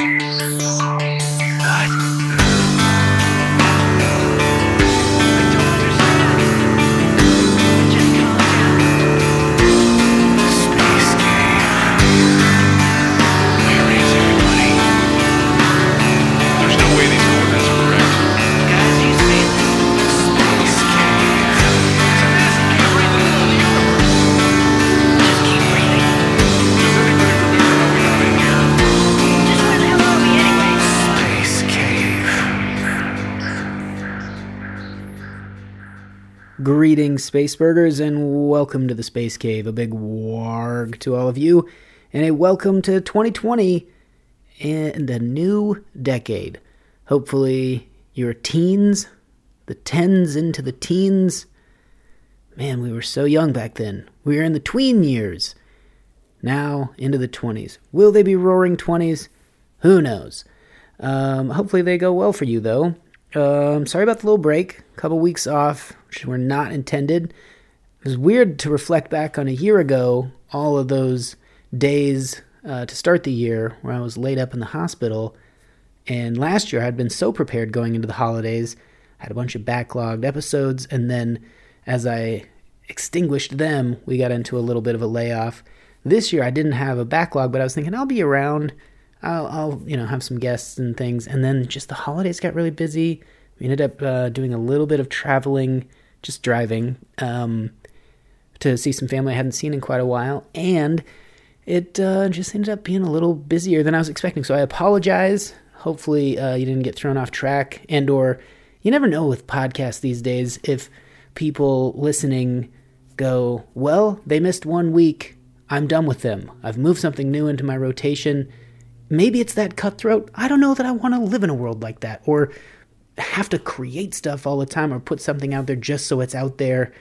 There's Space Burgers, and welcome to the Space Cave. A big warg to all of you, and a welcome to 2020 and a new decade. Hopefully, your teens, the tens into the teens. Man, we were so young back then. We were in the tween years. Now into the 20s. Will they be roaring 20s? Who knows? Um, hopefully they go well for you, though. Um, sorry about the little break. Couple weeks off, which were not intended. It was weird to reflect back on a year ago, all of those days uh, to start the year where I was laid up in the hospital. And last year, I'd been so prepared going into the holidays, I had a bunch of backlogged episodes, and then as I extinguished them, we got into a little bit of a layoff. This year, I didn't have a backlog, but I was thinking I'll be around. I'll, I'll you know, have some guests and things. And then just the holidays got really busy. We ended up uh, doing a little bit of traveling, just driving um, to see some family I hadn't seen in quite a while. And it uh, just ended up being a little busier than I was expecting. So I apologize. Hopefully, uh, you didn't get thrown off track, and or you never know with podcasts these days if people listening go, "Well, they missed one week. I'm done with them. I've moved something new into my rotation." Maybe it's that cutthroat. I don't know that I want to live in a world like that, or have to create stuff all the time, or put something out there just so it's out there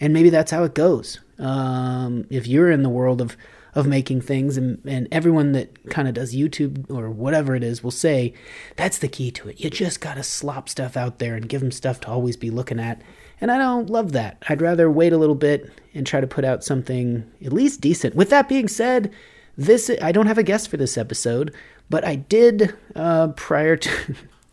and maybe that's how it goes. Um, if you're in the world of of making things, and, and everyone that kind of does YouTube or whatever it is will say that's the key to it. You just gotta slop stuff out there and give them stuff to always be looking at. And I don't love that. I'd rather wait a little bit and try to put out something at least decent. With that being said, this I don't have a guest for this episode, but I did uh, prior to.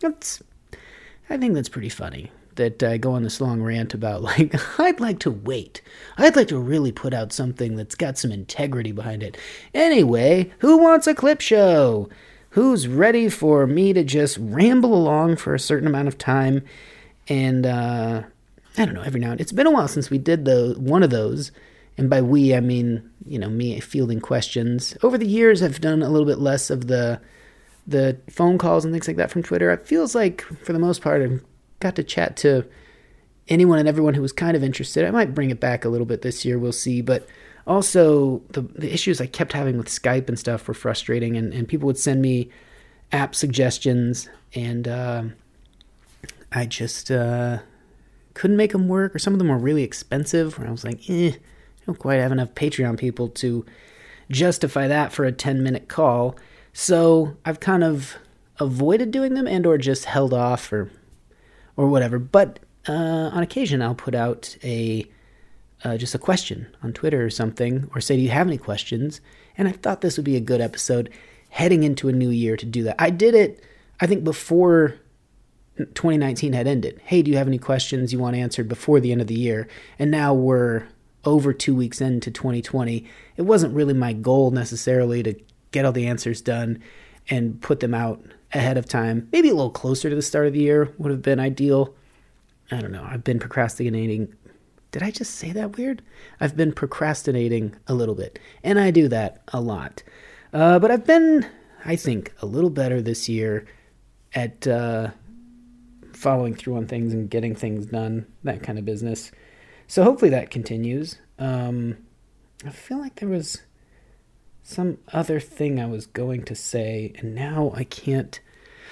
I think that's pretty funny that I go on this long rant about like I'd like to wait. I'd like to really put out something that's got some integrity behind it. Anyway, who wants a clip show? Who's ready for me to just ramble along for a certain amount of time and uh I don't know, every now and it's been a while since we did the one of those. And by we I mean, you know, me fielding questions. Over the years I've done a little bit less of the the phone calls and things like that from Twitter. It feels like for the most part I've got to chat to anyone and everyone who was kind of interested. I might bring it back a little bit this year, we'll see. But also, the, the issues I kept having with Skype and stuff were frustrating, and, and people would send me app suggestions, and uh, I just uh, couldn't make them work, or some of them were really expensive, where I was like, eh, I don't quite have enough Patreon people to justify that for a 10 minute call. So I've kind of avoided doing them and or just held off or or whatever. But uh, on occasion, I'll put out a uh, just a question on Twitter or something, or say, "Do you have any questions?" And I thought this would be a good episode heading into a new year to do that. I did it, I think, before 2019 had ended. Hey, do you have any questions you want answered before the end of the year? And now we're over two weeks into 2020. It wasn't really my goal necessarily to get all the answers done and put them out ahead of time. Maybe a little closer to the start of the year would have been ideal. I don't know. I've been procrastinating. Did I just say that weird? I've been procrastinating a little bit, and I do that a lot. Uh, but I've been, I think, a little better this year at uh, following through on things and getting things done, that kind of business. So hopefully that continues. Um, I feel like there was some other thing I was going to say, and now I can't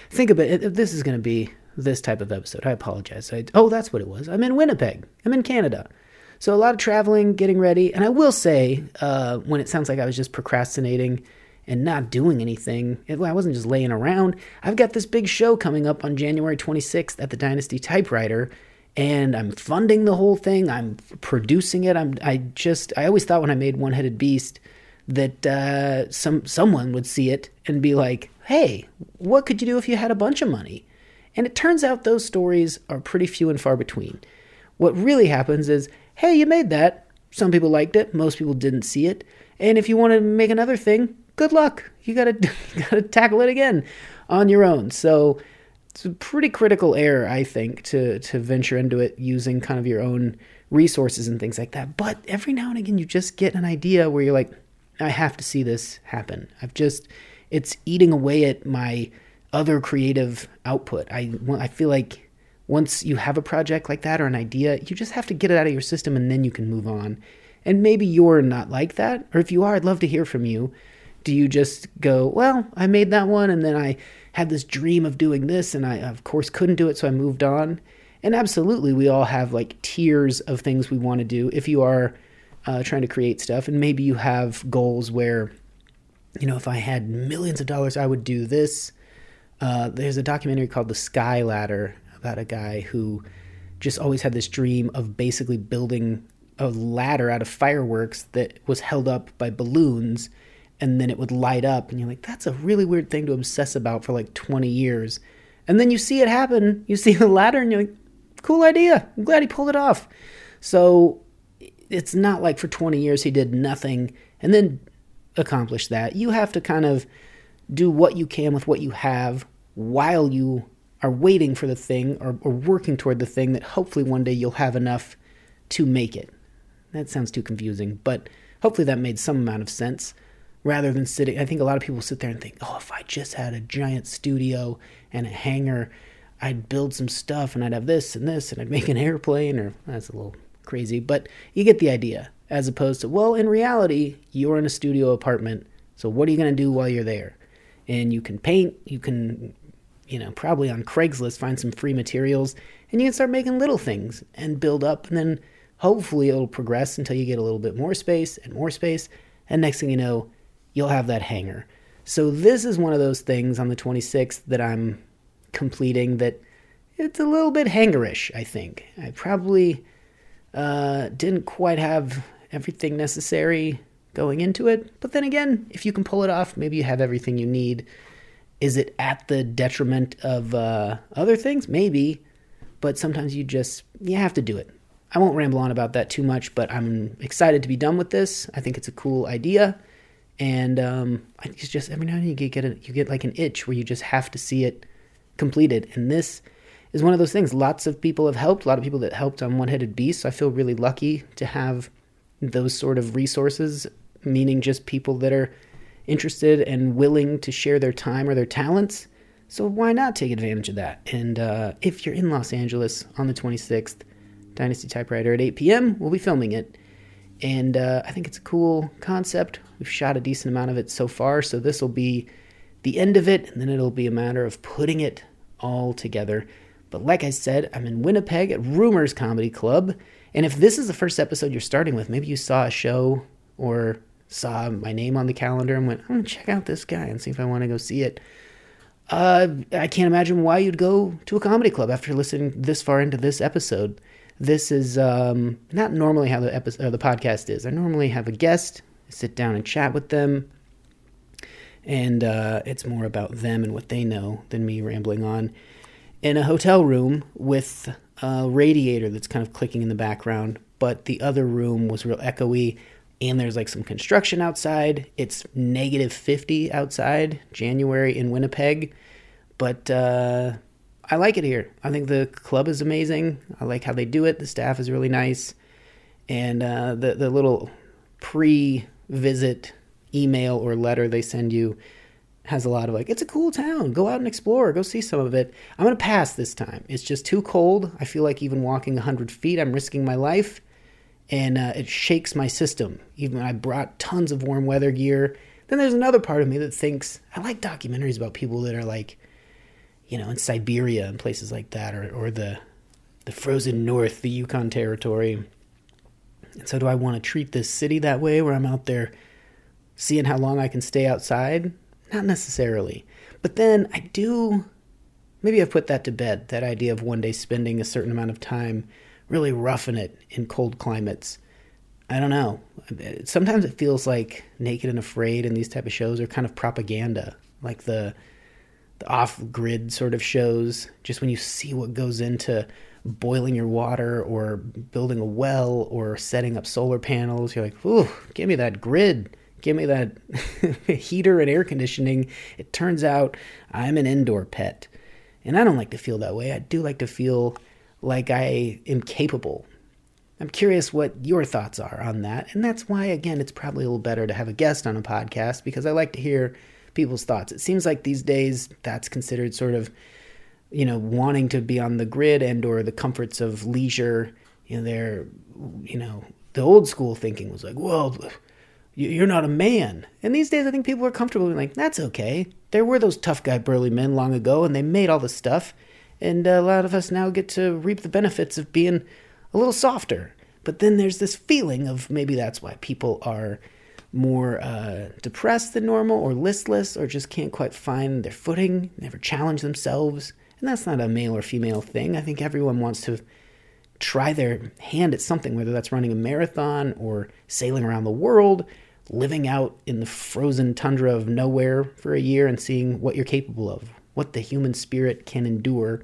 think of it. This is going to be this type of episode. I apologize. I, oh, that's what it was. I'm in Winnipeg. I'm in Canada. So a lot of traveling, getting ready. And I will say, uh, when it sounds like I was just procrastinating and not doing anything, it, I wasn't just laying around. I've got this big show coming up on January 26th at the Dynasty Typewriter. And I'm funding the whole thing. I'm producing it. I'm. I just. I always thought when I made One Headed Beast that uh, some someone would see it and be like, "Hey, what could you do if you had a bunch of money?" And it turns out those stories are pretty few and far between. What really happens is, "Hey, you made that. Some people liked it, most people didn't see it. And if you want to make another thing, good luck. You got to got to tackle it again on your own." So it's a pretty critical error, I think, to to venture into it using kind of your own resources and things like that. But every now and again, you just get an idea where you're like, I have to see this happen. I've just, it's eating away at my other creative output. I, I feel like once you have a project like that or an idea, you just have to get it out of your system and then you can move on. And maybe you're not like that. Or if you are, I'd love to hear from you. Do you just go, well, I made that one and then I had this dream of doing this and I, of course, couldn't do it, so I moved on? And absolutely, we all have like tiers of things we want to do. If you are uh, trying to create stuff, and maybe you have goals where, you know, if I had millions of dollars, I would do this. Uh, there's a documentary called The Sky Ladder about a guy who just always had this dream of basically building a ladder out of fireworks that was held up by balloons and then it would light up. And you're like that's a really weird thing to obsess about for like 20 years. And then you see it happen. You see the ladder and you're like cool idea. I'm glad he pulled it off. So it's not like for 20 years he did nothing and then accomplished that. You have to kind of do what you can with what you have while you are waiting for the thing or, or working toward the thing that hopefully one day you'll have enough to make it. That sounds too confusing, but hopefully that made some amount of sense rather than sitting. I think a lot of people sit there and think, oh, if I just had a giant studio and a hangar, I'd build some stuff and I'd have this and this and I'd make an airplane, or that's a little crazy, but you get the idea. As opposed to, well, in reality, you're in a studio apartment, so what are you going to do while you're there? And you can paint, you can, you know, probably on Craigslist find some free materials, and you can start making little things and build up, and then hopefully it'll progress until you get a little bit more space and more space, and next thing you know, you'll have that hangar. So this is one of those things on the 26th that I'm completing that it's a little bit hangarish, I think. I probably uh, didn't quite have everything necessary going into it. But then again, if you can pull it off, maybe you have everything you need. Is it at the detriment of uh, other things? Maybe. But sometimes you just, you have to do it. I won't ramble on about that too much, but I'm excited to be done with this. I think it's a cool idea. And um, it's just every now and then you get, get a, you get like an itch where you just have to see it completed. And this is one of those things. Lots of people have helped, a lot of people that helped on One Headed Beast. I feel really lucky to have those sort of resources, meaning just people that are interested and willing to share their time or their talents. So why not take advantage of that? And uh, if you're in Los Angeles on the 26th, Dynasty Typewriter at 8 p.m., we'll be filming it. And uh, I think it's a cool concept. We've shot a decent amount of it so far, so this will be the end of it, and then it'll be a matter of putting it all together. But like I said, I'm in Winnipeg at Rumors Comedy Club. And if this is the first episode you're starting with, maybe you saw a show or saw my name on the calendar and went, I'm going to check out this guy and see if I want to go see it. Uh, I can't imagine why you'd go to a comedy club after listening this far into this episode. This is um, not normally how the episode, the podcast is. I normally have a guest, sit down and chat with them, and uh, it's more about them and what they know than me rambling on in a hotel room with a radiator that's kind of clicking in the background, but the other room was real echoey and there's like some construction outside. It's negative 50 outside, January in Winnipeg, but uh, I like it here. I think the club is amazing. I like how they do it. The staff is really nice, and uh, the the little pre-visit email or letter they send you has a lot of like, it's a cool town. Go out and explore. Go see some of it. I'm going to pass this time. It's just too cold. I feel like even walking 100 feet, I'm risking my life. And uh, it shakes my system. Even I brought tons of warm weather gear. Then there's another part of me that thinks I like documentaries about people that are like, you know, in Siberia and places like that, or, or the the frozen north, the Yukon territory. And so, do I want to treat this city that way, where I'm out there seeing how long I can stay outside? Not necessarily. But then I do. Maybe I've put that to bed, that idea of one day spending a certain amount of time really roughing it in cold climates. I don't know. Sometimes it feels like Naked and Afraid and these type of shows are kind of propaganda, like the the off-grid sort of shows. Just when you see what goes into boiling your water or building a well or setting up solar panels, you're like, "Ooh, give me that grid." Give me that heater and air conditioning. It turns out I'm an indoor pet. And I don't like to feel that way. I do like to feel like I am capable. I'm curious what your thoughts are on that. And that's why, again, it's probably a little better to have a guest on a podcast because I like to hear people's thoughts. It seems like these days that's considered sort of, you know, wanting to be on the grid and or the comforts of leisure. You know, they're, you know, the old school thinking was like, well, you're not a man. And these days, I think people are comfortable being like, that's okay. There were those tough guy burly men long ago, and they made all the stuff. And a lot of us now get to reap the benefits of being a little softer. But then there's this feeling of maybe that's why people are more uh, depressed than normal or listless or just can't quite find their footing, never challenge themselves. And that's not a male or female thing. I think everyone wants to try their hand at something, whether that's running a marathon or sailing around the world living out in the frozen tundra of nowhere for a year and seeing what you're capable of, what the human spirit can endure.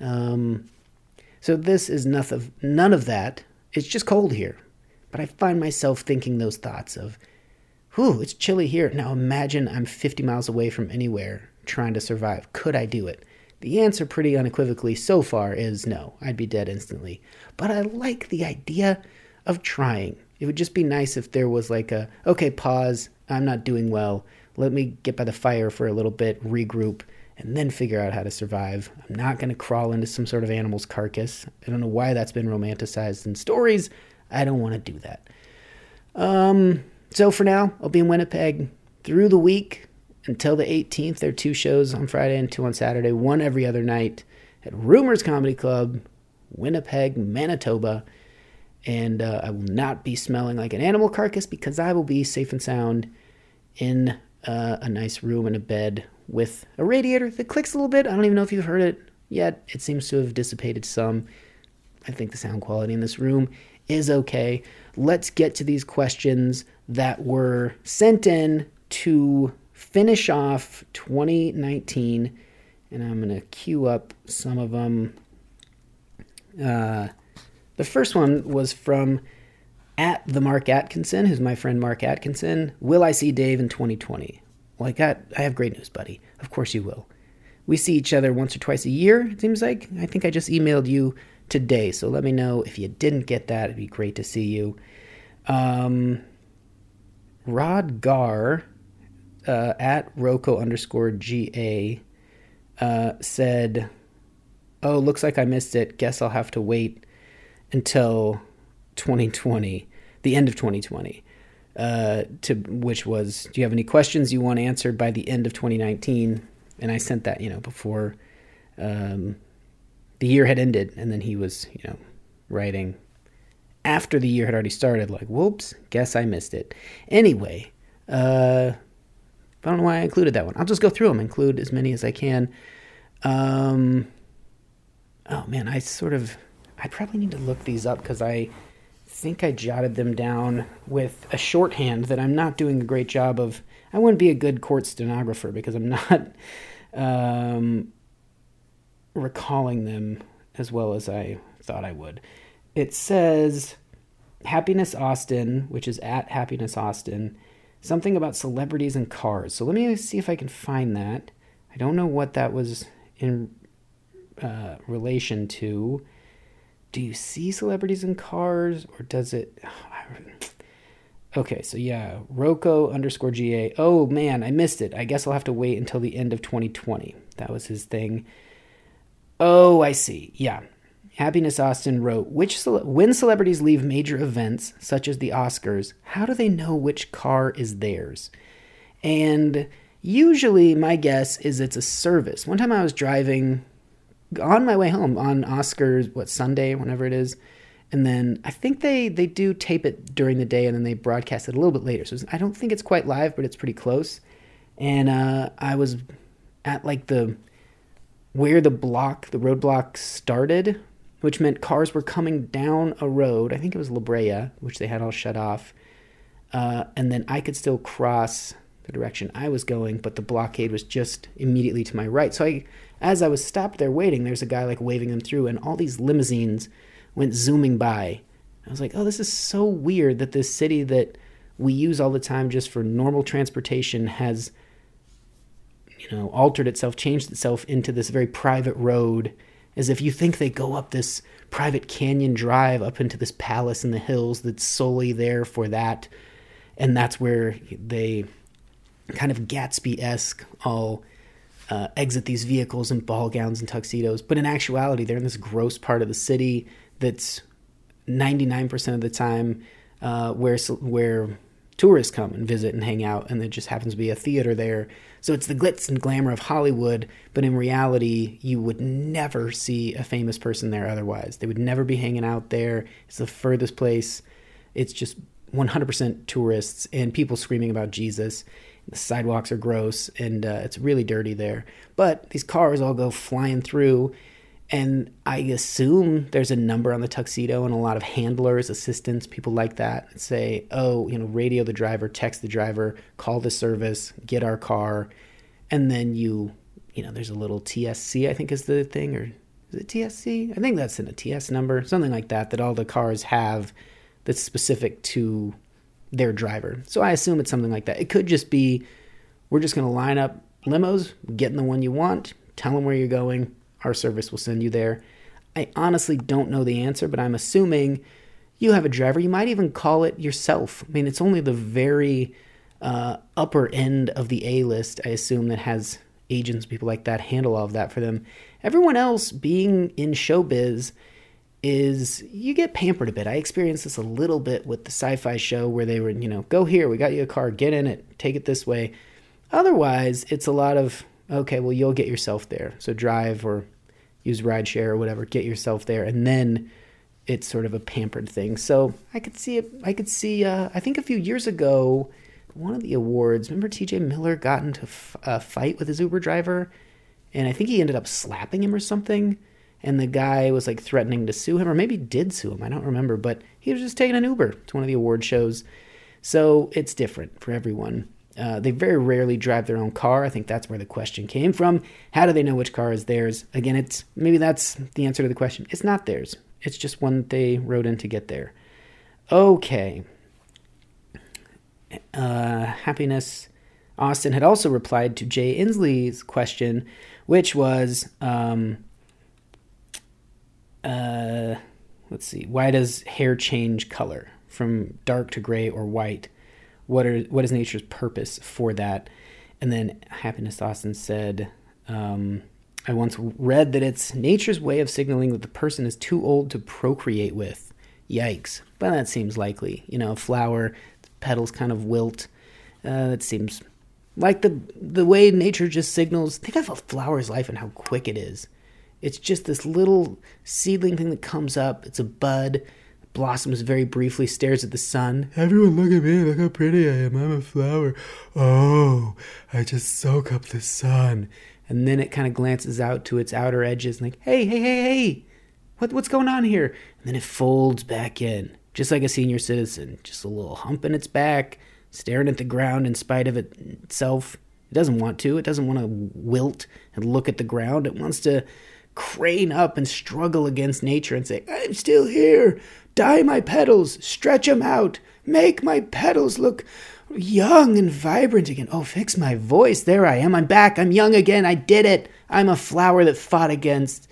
Um, so this is none of none of that. It's just cold here, but I find myself thinking those thoughts of, "Whew, it's chilly here." Now imagine I'm 50 miles away from anywhere trying to survive. Could I do it? The answer, pretty unequivocally so far, is no. I'd be dead instantly. But I like the idea of trying. It would just be nice if there was like a, okay, pause, I'm not doing well. Let me get by the fire for a little bit, regroup, and then figure out how to survive. I'm not going to crawl into some sort of animal's carcass. I don't know why that's been romanticized in stories. I don't want to do that. Um, so for now, I'll be in Winnipeg through the week until the 18th. There are two shows on Friday and two on Saturday, one every other night at Rumors Comedy Club, Winnipeg, Manitoba and uh, I will not be smelling like an animal carcass because I will be safe and sound in uh, a nice room and a bed with a radiator that clicks a little bit. I don't even know if you've heard it yet. It seems to have dissipated some. I think the sound quality in this room is okay. Let's get to these questions that were sent in to finish off 2019. And I'm going to queue up some of them. Uh, the first one was from at the Mark Atkinson, who's my friend Mark Atkinson. Will I see Dave in 2020? Well, I got, I have great news, buddy. Of course you will. We see each other once or twice a year, it seems like. I think I just emailed you today, so let me know if you didn't get that. It'd be great to see you. Um, Rod Gar uh, at Roko underscore GA uh, said, Oh, looks like I missed it. Guess I'll have to wait until 2020, the end of 2020. Uh, to which was, do you have any questions you want answered by the end of 2019? And I sent that, you know, before um, the year had ended, and then he was, you know, writing after the year had already started, like, whoops, guess I missed it. Anyway, uh, I don't know why I included that one. I'll just go through them, include as many as I can. Um, oh man, I sort of I probably need to look these up because I think I jotted them down with a shorthand that I'm not doing a great job of. I wouldn't be a good court stenographer because I'm not um, recalling them as well as I thought I would. It says Happiness Austin, which is at Happiness Austin, something about celebrities and cars. So let me see if I can find that. I don't know what that was in uh, relation to do you see celebrities in cars or does it okay so yeah roko underscore ga oh man i missed it. I guess i'll have to wait until the end of 2020 that was his thing. Oh i see. Yeah. Happiness austin wrote which cele- when celebrities leave major events such as the oscars how do they know which car is theirs? And usually my guess is it's a service. One time i was driving on my way home on Oscars, what Sunday, whenever it is, and then I think they they do tape it during the day and then they broadcast it a little bit later. So I don't think it's quite live, but it's pretty close. And uh, I was at like the where the block, the roadblock started, which meant cars were coming down a road. I think it was La Brea, which they had all shut off. Uh, and then I could still cross the direction I was going, but the blockade was just immediately to my right. So I, as I was stopped there waiting, there's a guy like waving them through, and all these limousines went zooming by. I was like, oh, this is so weird that this city that we use all the time just for normal transportation has, you know, altered itself, changed itself into this very private road, as if you think they go up this private canyon drive up into this palace in the hills that's solely there for that. And that's where they kind of Gatsby esque all uh, exit these vehicles in ball gowns and tuxedos. But in actuality, they're in this gross part of the city that's 99% of the time uh, where where tourists come and visit and hang out, and there just happens to be a theater there. So it's the glitz and glamour of Hollywood, but in reality, you would never see a famous person there otherwise. They would never be hanging out there. It's the furthest place. It's just 100% tourists and people screaming about Jesus. The sidewalks are gross and uh, it's really dirty there. But these cars all go flying through, and I assume there's a number on the tuxedo and a lot of handlers, assistants, people like that say, oh, you know, radio the driver, text the driver, call the service, get our car. And then you, you know, there's a little TSC, I think is the thing, or is it TSC? I think that's in a TS number, something like that, that all the cars have that's specific to their driver. So I assume it's something like that. It could just be we're just going to line up limos, get in the one you want, tell them where you're going, our service will send you there. I honestly don't know the answer, but I'm assuming you have a driver. You might even call it yourself. I mean, it's only the very uh, upper end of the A list, I assume, that has agents, people like that, handle all of that for them. Everyone else being in showbiz is you get pampered a bit. I experienced this a little bit with the sci fi show where they were, you know, go here, we got you a car, get in it, take it this way. Otherwise, it's a lot of, okay, well, you'll get yourself there. So drive or use rideshare or whatever, get yourself there. And then it's sort of a pampered thing. So I could see it. I could see, uh, I think a few years ago, one of the awards, remember TJ Miller got into a fight with his Uber driver? And I think he ended up slapping him or something and the guy was like threatening to sue him, or maybe did sue him. I don't remember, but he was just taking an Uber to one of the award shows. So it's different for everyone. Uh, they very rarely drive their own car. I think that's where the question came from. How do they know which car is theirs? Again, it's maybe that's the answer to the question. It's not theirs. It's just one that they rode in to get there. Okay. Uh, happiness. Austin had also replied to Jay Inslee's question, which was. Um, uh, let's see. Why does hair change color from dark to gray or white? What are what is nature's purpose for that? And then Happiness Austin said, um, I once read that it's nature's way of signaling that the person is too old to procreate with. Yikes. But that seems likely. You know, a flower, petals kind of wilt. Uh, that seems like the the way nature just signals. Think of a flower's life and how quick it is. It's just this little seedling thing that comes up. It's a bud, blossoms very briefly, stares at the sun. Everyone, look at me. Look how pretty I am. I'm a flower. Oh, I just soak up the sun. And then it kind of glances out to its outer edges and, like, hey, hey, hey, hey, what, what's going on here? And then it folds back in, just like a senior citizen, just a little hump in its back, staring at the ground in spite of it itself. It doesn't want to. It doesn't want to wilt and look at the ground. It wants to crane up and struggle against nature and say, I'm still here. Dye my petals, stretch them out, make my petals look young and vibrant again. Oh, fix my voice. There I am. I'm back. I'm young again. I did it. I'm a flower that fought against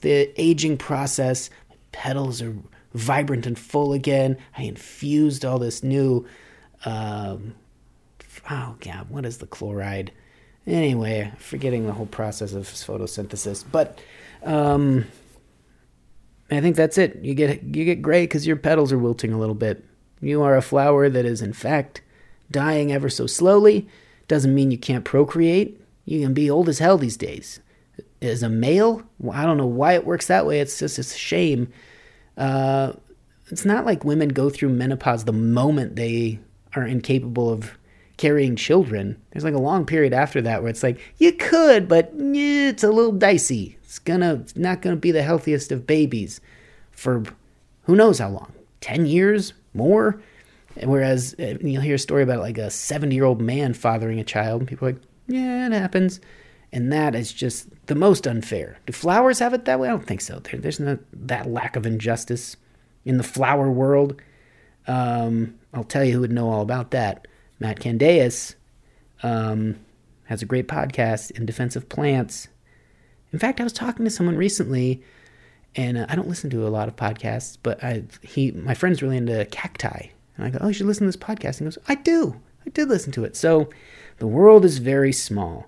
the aging process. My petals are vibrant and full again. I infused all this new. Um, oh, God, what is the chloride? Anyway, forgetting the whole process of photosynthesis. But um, I think that's it. You get you get gray because your petals are wilting a little bit. You are a flower that is in fact dying ever so slowly. Doesn't mean you can't procreate. You can be old as hell these days. As a male, I don't know why it works that way. It's just a shame. Uh, it's not like women go through menopause the moment they are incapable of carrying children. There's like a long period after that where it's like you could, but it's a little dicey. It's gonna it's not gonna be the healthiest of babies. for who knows how long. 10 years? More? Whereas uh, you'll hear a story about like a 70 year old man fathering a child and people are like yeah it happens. And that is just the most unfair. Do flowers have it that way? I don't think so. There, there's no that lack of injustice in the flower world. Um, i'll tell you who would know all about that matt candeias um, has a great podcast in defense of plants in fact i was talking to someone recently and uh, I don't listen to a lot of podcasts, but I he my friend's really into cacti, and I go, oh, you should listen to this podcast. And he goes, I do, I did listen to it. So the world is very small.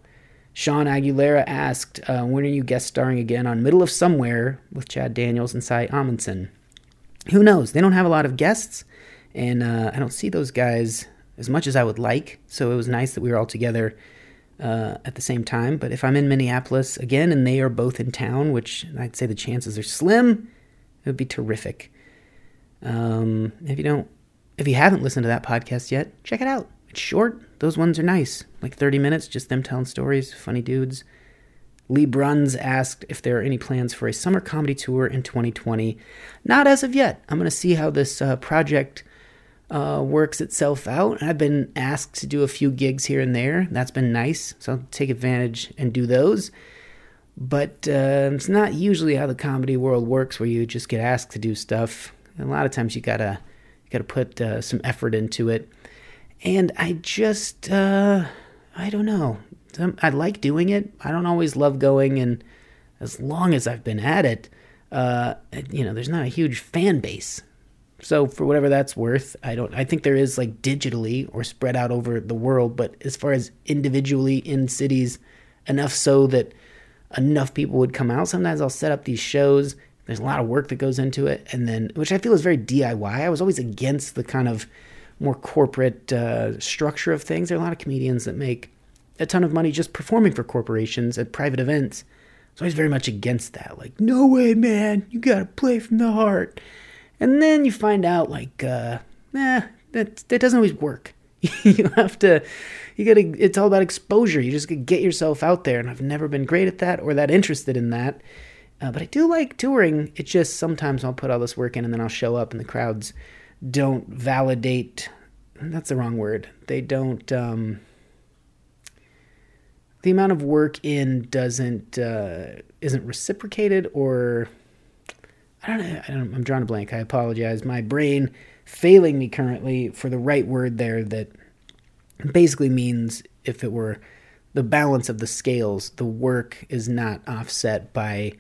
Sean Aguilera asked, uh, when are you guest starring again on Middle of Somewhere with Chad Daniels and Sy Amundsen? Who knows? They don't have a lot of guests, and uh, I don't see those guys as much as I would like. So it was nice that we were all together uh, at the same time. But if I'm in Minneapolis again and they are both in town, which I'd say the chances are slim, it would be terrific. Um, if you don't, if you haven't listened to that podcast yet, check it out. It's short. Those ones are nice, like 30 minutes, just them telling stories, funny dudes. Lee Bruns asked if there are any plans for a summer comedy tour in 2020. Not as of yet. I'm going to see how this uh, project uh, works itself out. I've been asked to do a few gigs here and there. That's been nice, so I'll take advantage and do those. But uh, it's not usually how the comedy world works, where you just get asked to do stuff. A lot of times you gotta you gotta put uh, some effort into it. And I just uh, I don't know. I like doing it. I don't always love going, and as long as I've been at it, uh, you know, there's not a huge fan base so for whatever that's worth, I don't I think there is like digitally or spread out over the world, but as far as individually in cities enough so that enough people would come out. Sometimes I'll set up these shows. There's a lot of work that goes into it and then which I feel is very DIY. I was always against the kind of more corporate uh, structure of things. There are a lot of comedians that make a ton of money just performing for corporations at private events. So I was very much against that. Like, no way, man, you gotta play from the heart. And then you find out, like, uh, eh, that, that doesn't always work. you have to, you gotta, it's all about exposure. You just gotta get yourself out there. And I've never been great at that or that interested in that. Uh, but I do like touring. It's just sometimes I'll put all this work in and then I'll show up and the crowds don't validate. That's the wrong word. They don't, um, the amount of work in doesn't, uh, isn't reciprocated or I don't know. I don't, I'm drawing a blank. I apologize. My brain failing me currently for the right word there that basically means if it were the balance of the scales, the work is not offset by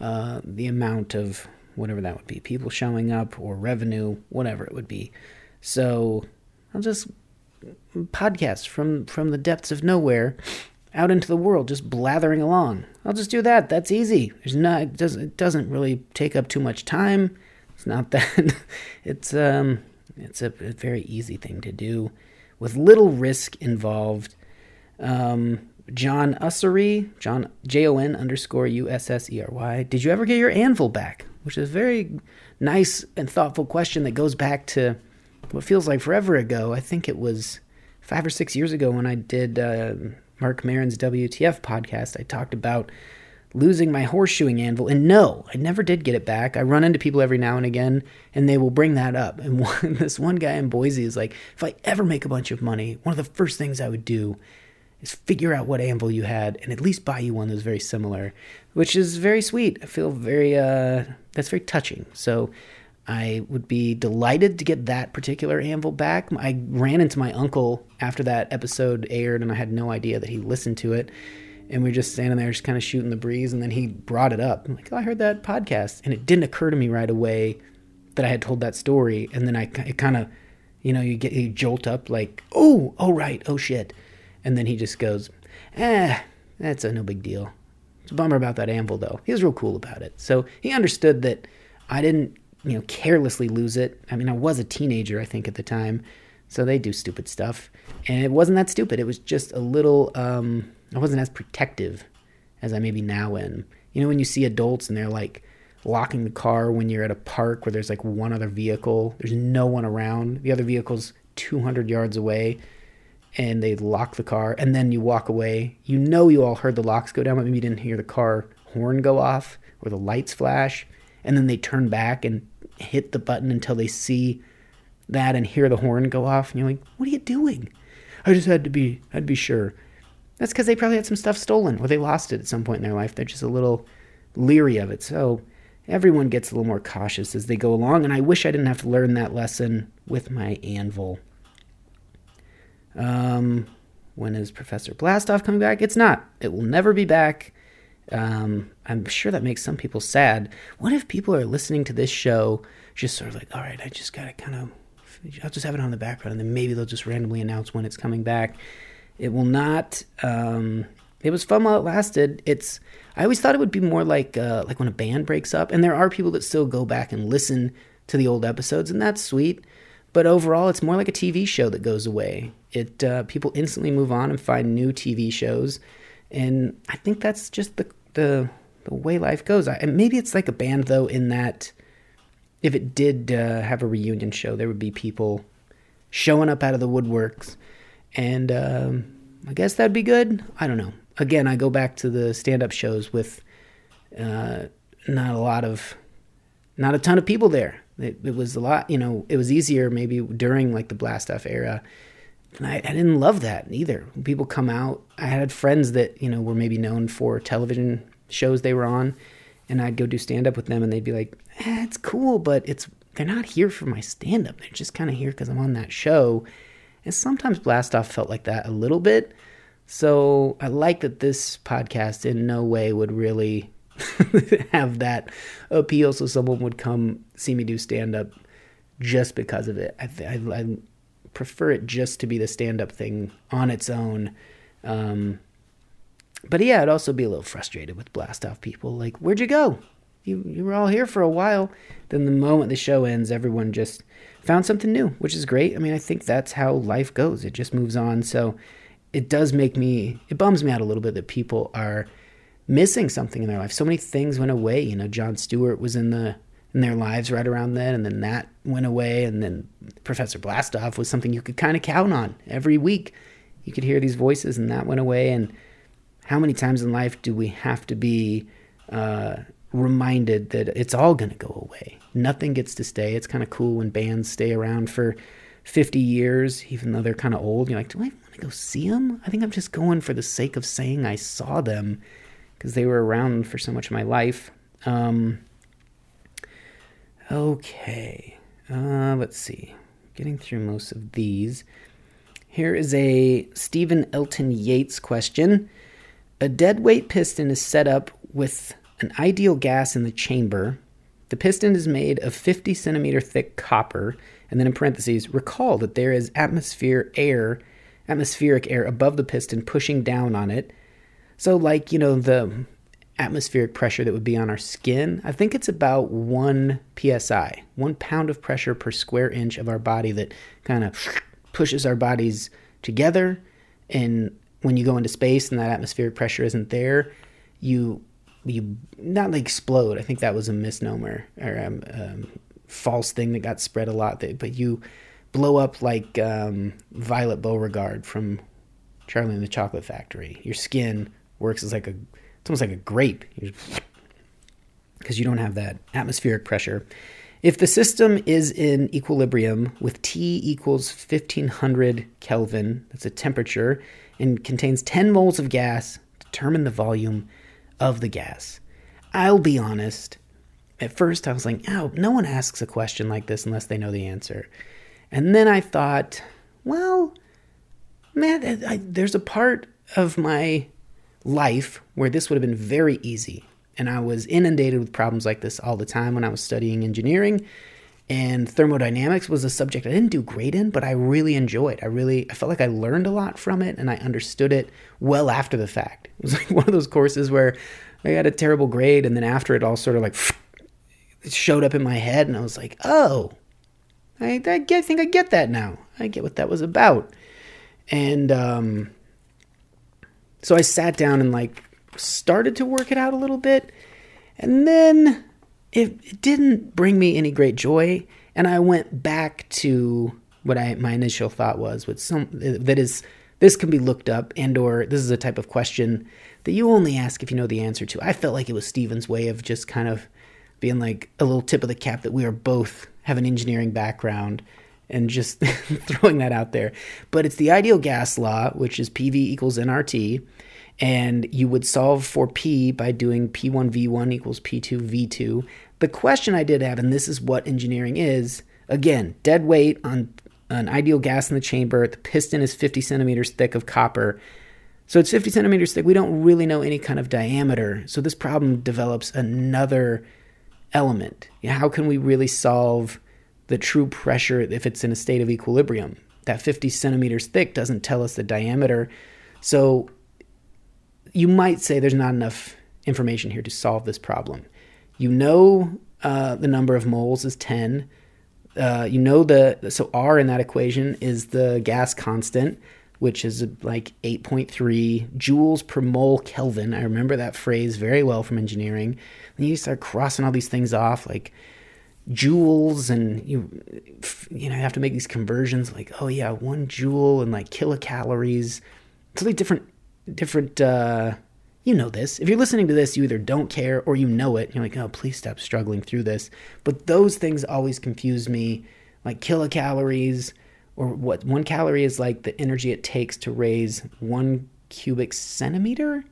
uh, the amount of whatever that would be people showing up or revenue, whatever it would be. So I'll just podcast from from the depths of nowhere out into the world just blathering along. I'll just do that. That's easy. There's not it doesn't it doesn't really take up too much time. It's not that it's um it's a, a, very easy thing to do with little risk involved. Um, John Ussery, John J O N underscore U S S E R Y. Did you ever get your anvil back? Which is a very nice and thoughtful question that goes back to what feels like forever ago. I think it was five or six years ago when I did uh, Marc Maron's WTF podcast, I talked about losing my horseshoeing anvil. And no, I never did get it back. I run into people every now and again, and they will bring that up. And one, this one guy in Boise is like, if I ever make a bunch of money, one of the first things I would do is figure out what anvil you had and at least buy you one that's very similar, which is very sweet. I feel very, uh, that's very touching. So I would be delighted to get that particular anvil back. I ran into my uncle after that episode aired, and I had no idea that he listened to it. And we are just standing there, just kind of shooting the breeze. And then he brought it up. I'm like, oh, I heard that podcast. And it didn't occur to me right away that I had told that story. And then I it kind of, you know, you get you jolt up like, oh, oh right, oh shit. And then he just goes, eh, that's a no big deal. It's a bummer about that anvil though. He was real cool about it. So he understood that I didn't you know, carelessly lose it. I mean, I was a teenager, I think, at the time, so they do stupid stuff, and it wasn't that stupid. It was just a little. Um, I wasn't as protective as I maybe now am. You know, when you see adults and they're like locking the car when you're at a park where there's like one other vehicle, there's no one around, the other vehicle's 200 yards away, and they lock the car, and then you walk away. You know, you all heard the locks go down, but maybe you didn't hear the car horn go off or the lights flash and then they turn back and hit the button until they see that and hear the horn go off and you're like what are you doing? I just had to be had to be sure. That's because they probably had some stuff stolen or they lost it at some point in their life. They're just a little leery of it. So everyone gets a little more cautious as they go along and i wish i didn't have to learn that lesson with my anvil. Um, when is professor blastoff coming back? It's not. It will never be back um, I'm sure that makes some people sad. What if people are listening to this show just sort of like, all right, I just got to kind of, I'll just have it on the background, and then maybe they'll just randomly announce when it's coming back. It will not. Um, it was fun while it lasted. It's. I always thought it would be more like uh, like when a band breaks up, and there are people that still go back and listen to the old episodes, and that's sweet. But overall, it's more like a TV show that goes away. It uh, people instantly move on and find new TV shows, and I think that's just the the the way life goes. I, and maybe it's like a band though, in that if it did uh, have a reunion show, there would be people showing up out of the woodworks, and um, I guess that'd be good. I don't know. Again, I go back to the stand-up shows with uh, not a lot of, not a ton of people there. It, it, was a lot, you know. It was easier maybe during like the blast off era. And I, I didn't love that either. When people come out, I had friends that you know were maybe known for television shows they were on, and I'd go do stand up with them, and they'd be like, eh, "It's cool, but it's they're not here for my stand up. They're just kind of here because I'm on that show." And sometimes Blastoff felt like that a little bit. So I like that this podcast in no way would really have that appeal. So someone would come see me do stand up just because of it. I, I, I prefer it just to be the stand up thing on its own. Um, but yeah, I'd also be a little frustrated with blast off people. Like, where'd you go? You you were all here for a while. Then the moment the show ends, everyone just found something new, which is great. I mean, I think that's how life goes. It just moves on. So it does make me it bums me out a little bit that people are missing something in their life. So many things went away. You know, Jon Stewart was in the in their lives right around then, and then that went away, and then Professor Blastoff was something you could kind of count on every week. You could hear these voices, and that went away, and how many times in life do we have to be uh, reminded that it's all going to go away? Nothing gets to stay. It's kind of cool when bands stay around for 50 years, even though they're kind of old. You're like, do I want to go see them? I think I'm just going for the sake of saying I saw them because they were around for so much of my life. Um, okay, uh, let's see. Getting through most of these. Here is a Stephen Elton Yates question. A deadweight piston is set up with an ideal gas in the chamber. The piston is made of 50 centimeter thick copper, and then in parentheses, recall that there is atmosphere air, atmospheric air above the piston pushing down on it. So, like, you know, the atmospheric pressure that would be on our skin, I think it's about one psi, one pound of pressure per square inch of our body that kind of pushes our bodies together and when you go into space and that atmospheric pressure isn't there, you you not like explode. I think that was a misnomer or um, um, false thing that got spread a lot. That, but you blow up like um, Violet Beauregarde from Charlie and the Chocolate Factory. Your skin works as like a it's almost like a grape because you don't have that atmospheric pressure. If the system is in equilibrium with T equals 1500 Kelvin, that's a temperature, and contains 10 moles of gas, determine the volume of the gas. I'll be honest, at first I was like, oh, no one asks a question like this unless they know the answer. And then I thought, well, man, I, there's a part of my life where this would have been very easy. And I was inundated with problems like this all the time when I was studying engineering and thermodynamics was a subject I didn't do great in, but I really enjoyed. I really I felt like I learned a lot from it and I understood it well after the fact. It was like one of those courses where I got a terrible grade and then after it all sort of like it showed up in my head and I was like, "Oh, I, I, get, I think I get that now. I get what that was about." And um, so I sat down and like started to work it out a little bit. And then it, didn't bring me any great joy. And I went back to what I my initial thought was with some that is this can be looked up and or this is a type of question that you only ask if you know the answer to. I felt like it was Stephen's way of just kind of being like a little tip of the cap that we are both have an engineering background and just throwing that out there. But it's the ideal gas law, which is PV equals nRT. And you would solve for P by doing P1V1 equals P2V2. The question I did have, and this is what engineering is again, dead weight on an ideal gas in the chamber. The piston is 50 centimeters thick of copper. So it's 50 centimeters thick. We don't really know any kind of diameter. So this problem develops another element. How can we really solve the true pressure if it's in a state of equilibrium? That 50 centimeters thick doesn't tell us the diameter. So you might say there's not enough information here to solve this problem. You know uh, the number of moles is 10. Uh, you know the so R in that equation is the gas constant, which is like 8.3 joules per mole Kelvin. I remember that phrase very well from engineering. And you start crossing all these things off, like joules, and you you know have to make these conversions. Like, oh yeah, one joule and like kilocalories. It's like different different. Uh, you know this. If you're listening to this, you either don't care or you know it. You're like, oh, please stop struggling through this. But those things always confuse me, like kilocalories, or what one calorie is like the energy it takes to raise one cubic centimeter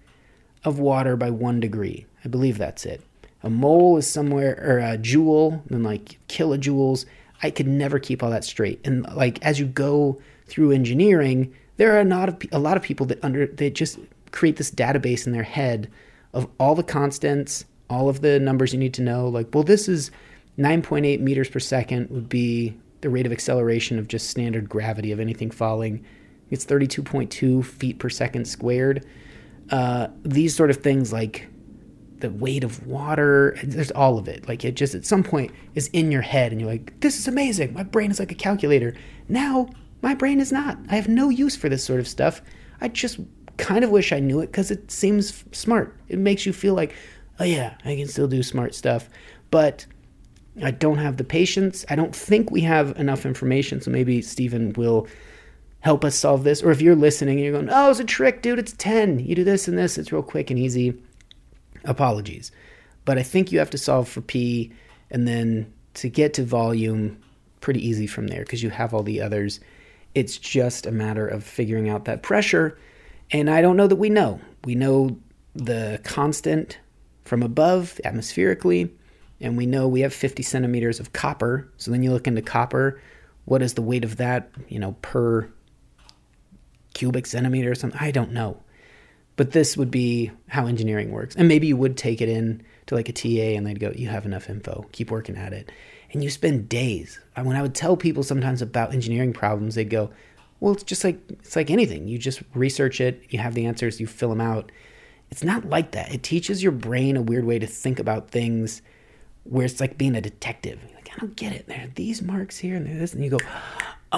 of water by one degree. I believe that's it. A mole is somewhere, or a joule, and like kilojoules. I could never keep all that straight. And like as you go through engineering, there are a lot of a lot of people that under they just create this database in their head of all the constants, all of the numbers you need to know. Like, well, this is 9.8 meters per second would be the rate of acceleration of just standard gravity of anything falling. It's 32.2 feet per second squared. Uh, these sort of things like the weight of water, there's all of it. Like it just at some point is in your head and you're like, this is amazing. My brain is like a calculator. Now my brain is not. I have no use for this sort of stuff. I just kind of wish I knew it because it seems smart. It makes you feel like, oh yeah, I can still do smart stuff. But I don't have the patience. I don't think we have enough information. So maybe Stephen will help us solve this. Or if you're listening and you're going, oh, it's a trick, dude, it's 10. You do this and this, it's real quick and easy. Apologies. But I think you have to solve for P and then to get to volume, pretty easy from there because you have all the others. It's just a matter of figuring out that pressure and I don't know that we know. We know the constant from above atmospherically, and we know we have 50 centimeters of copper. So then you look into copper. What is the weight of that, you know, per cubic centimeter or something? I don't know. But this would be how engineering works. And maybe you would take it in to like a TA and they'd go, You have enough info, keep working at it. And you spend days. When I would tell people sometimes about engineering problems, they'd go, well, it's just like it's like anything. You just research it, you have the answers, you fill them out. It's not like that. It teaches your brain a weird way to think about things where it's like being a detective. You're like, I don't get it. There are these marks here and there's this, and you go,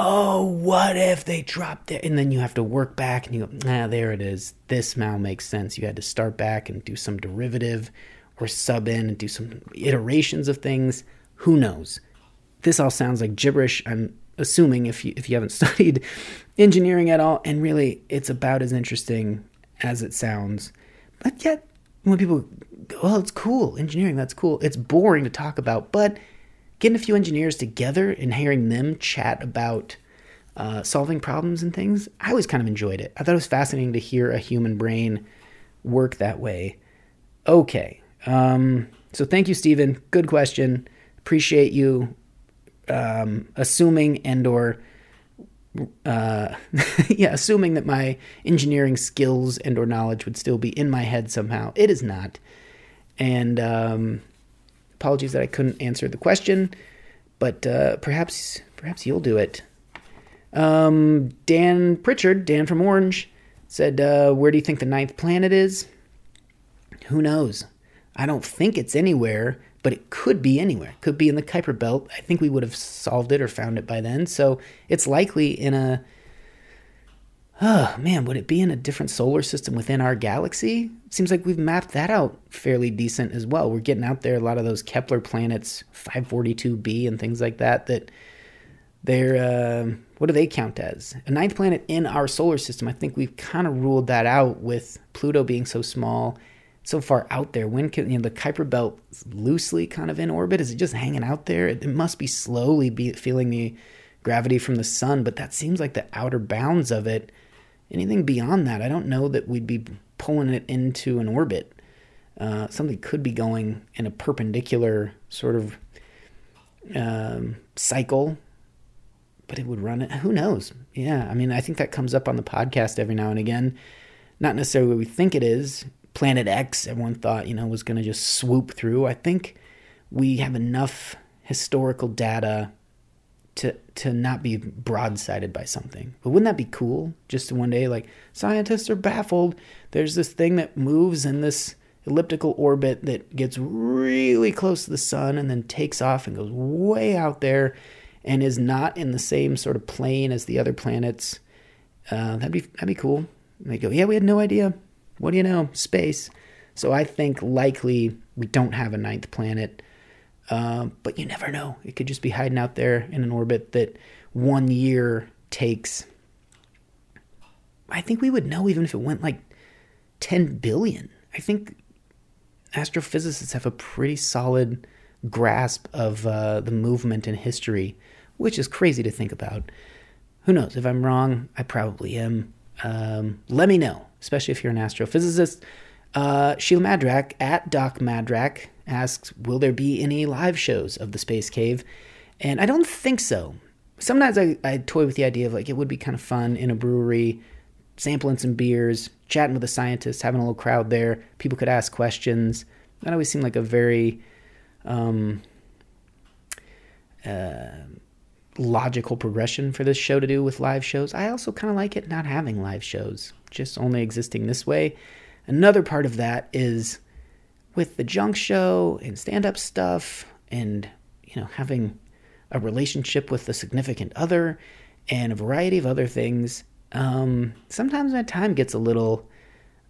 Oh, what if they dropped it? And then you have to work back and you go, ah, there it is. This now makes sense. You had to start back and do some derivative or sub in and do some iterations of things. Who knows? This all sounds like gibberish. I'm assuming if you if you haven't studied engineering at all, and really it's about as interesting as it sounds. But yet, when people go, "Well, it's cool, engineering, that's cool," it's boring to talk about. But getting a few engineers together and hearing them chat about uh, solving problems and things, I always kind of enjoyed it. I thought it was fascinating to hear a human brain work that way. Okay, um, so thank you, Stephen. Good question. Appreciate you um, assuming and or uh, yeah, assuming that my engineering skills and or knowledge would still be in my head somehow. It is not. And um, apologies that I couldn't answer the question, but uh, perhaps perhaps you'll do it. Um, Dan Pritchard, Dan from Orange, said, uh, "Where do you think the ninth planet is?" Who knows? I don't think it's anywhere but it could be anywhere. It could be in the Kuiper Belt. I think we would have solved it or found it by then. So it's likely in a. Oh man, would it be in a different solar system within our galaxy? Seems like we've mapped that out fairly decent as well. We're getting out there a lot of those Kepler planets, 542b and things like that. That they're uh, what do they count as a ninth planet in our solar system? I think we've kind of ruled that out with Pluto being so small so far out there. When can you know the Kuiper Belt loosely kind of in orbit? Is it just hanging out there? It, must be slowly be feeling the gravity from the sun, but that seems like the outer bounds of it. Anything beyond that, I don't know that we'd be pulling it into an orbit. Uh, something could be going in a perpendicular sort of um, cycle, but it would run it. Who knows? Yeah, I mean, I think that comes up on the podcast every now and again. Not necessarily what we think it is. Planet X, everyone thought, you know, was going to just swoop through. I think we have enough historical data to to not be broadsided by something. But wouldn't that be cool? Just one day, like scientists are baffled. There's this thing that moves in this elliptical orbit that gets really close to the sun and then takes off and goes way out there and is not in the same sort of plane as the other planets. Uh, that'd be that'd be cool. And they go, yeah, we had no idea. What do you know? Space. So I think likely we don't have a ninth planet. Uh, but you never know. It could just be hiding out there in an orbit that one year takes. I think we would know even if it went like 10 billion. I think astrophysicists have a pretty solid grasp of uh, the movement in history, which is crazy to think about. Who knows? If I'm wrong, I probably am. Um, let me know, especially if you're an astrophysicist. Uh, Sheila Madrak at Doc Madrak asks, "Will there be any live shows of the Space Cave?" And I don't think so. Sometimes I, I toy with the idea of like it would be kind of fun in a brewery, sampling some beers, chatting with the scientists, having a little crowd there. People could ask questions. That always seemed like a very um, uh, logical progression for this show to do with live shows. I also kind of like it not having live shows, just only existing this way. Another part of that is with the junk show and stand up stuff and, you know, having a relationship with a significant other and a variety of other things. Um, sometimes my time gets a little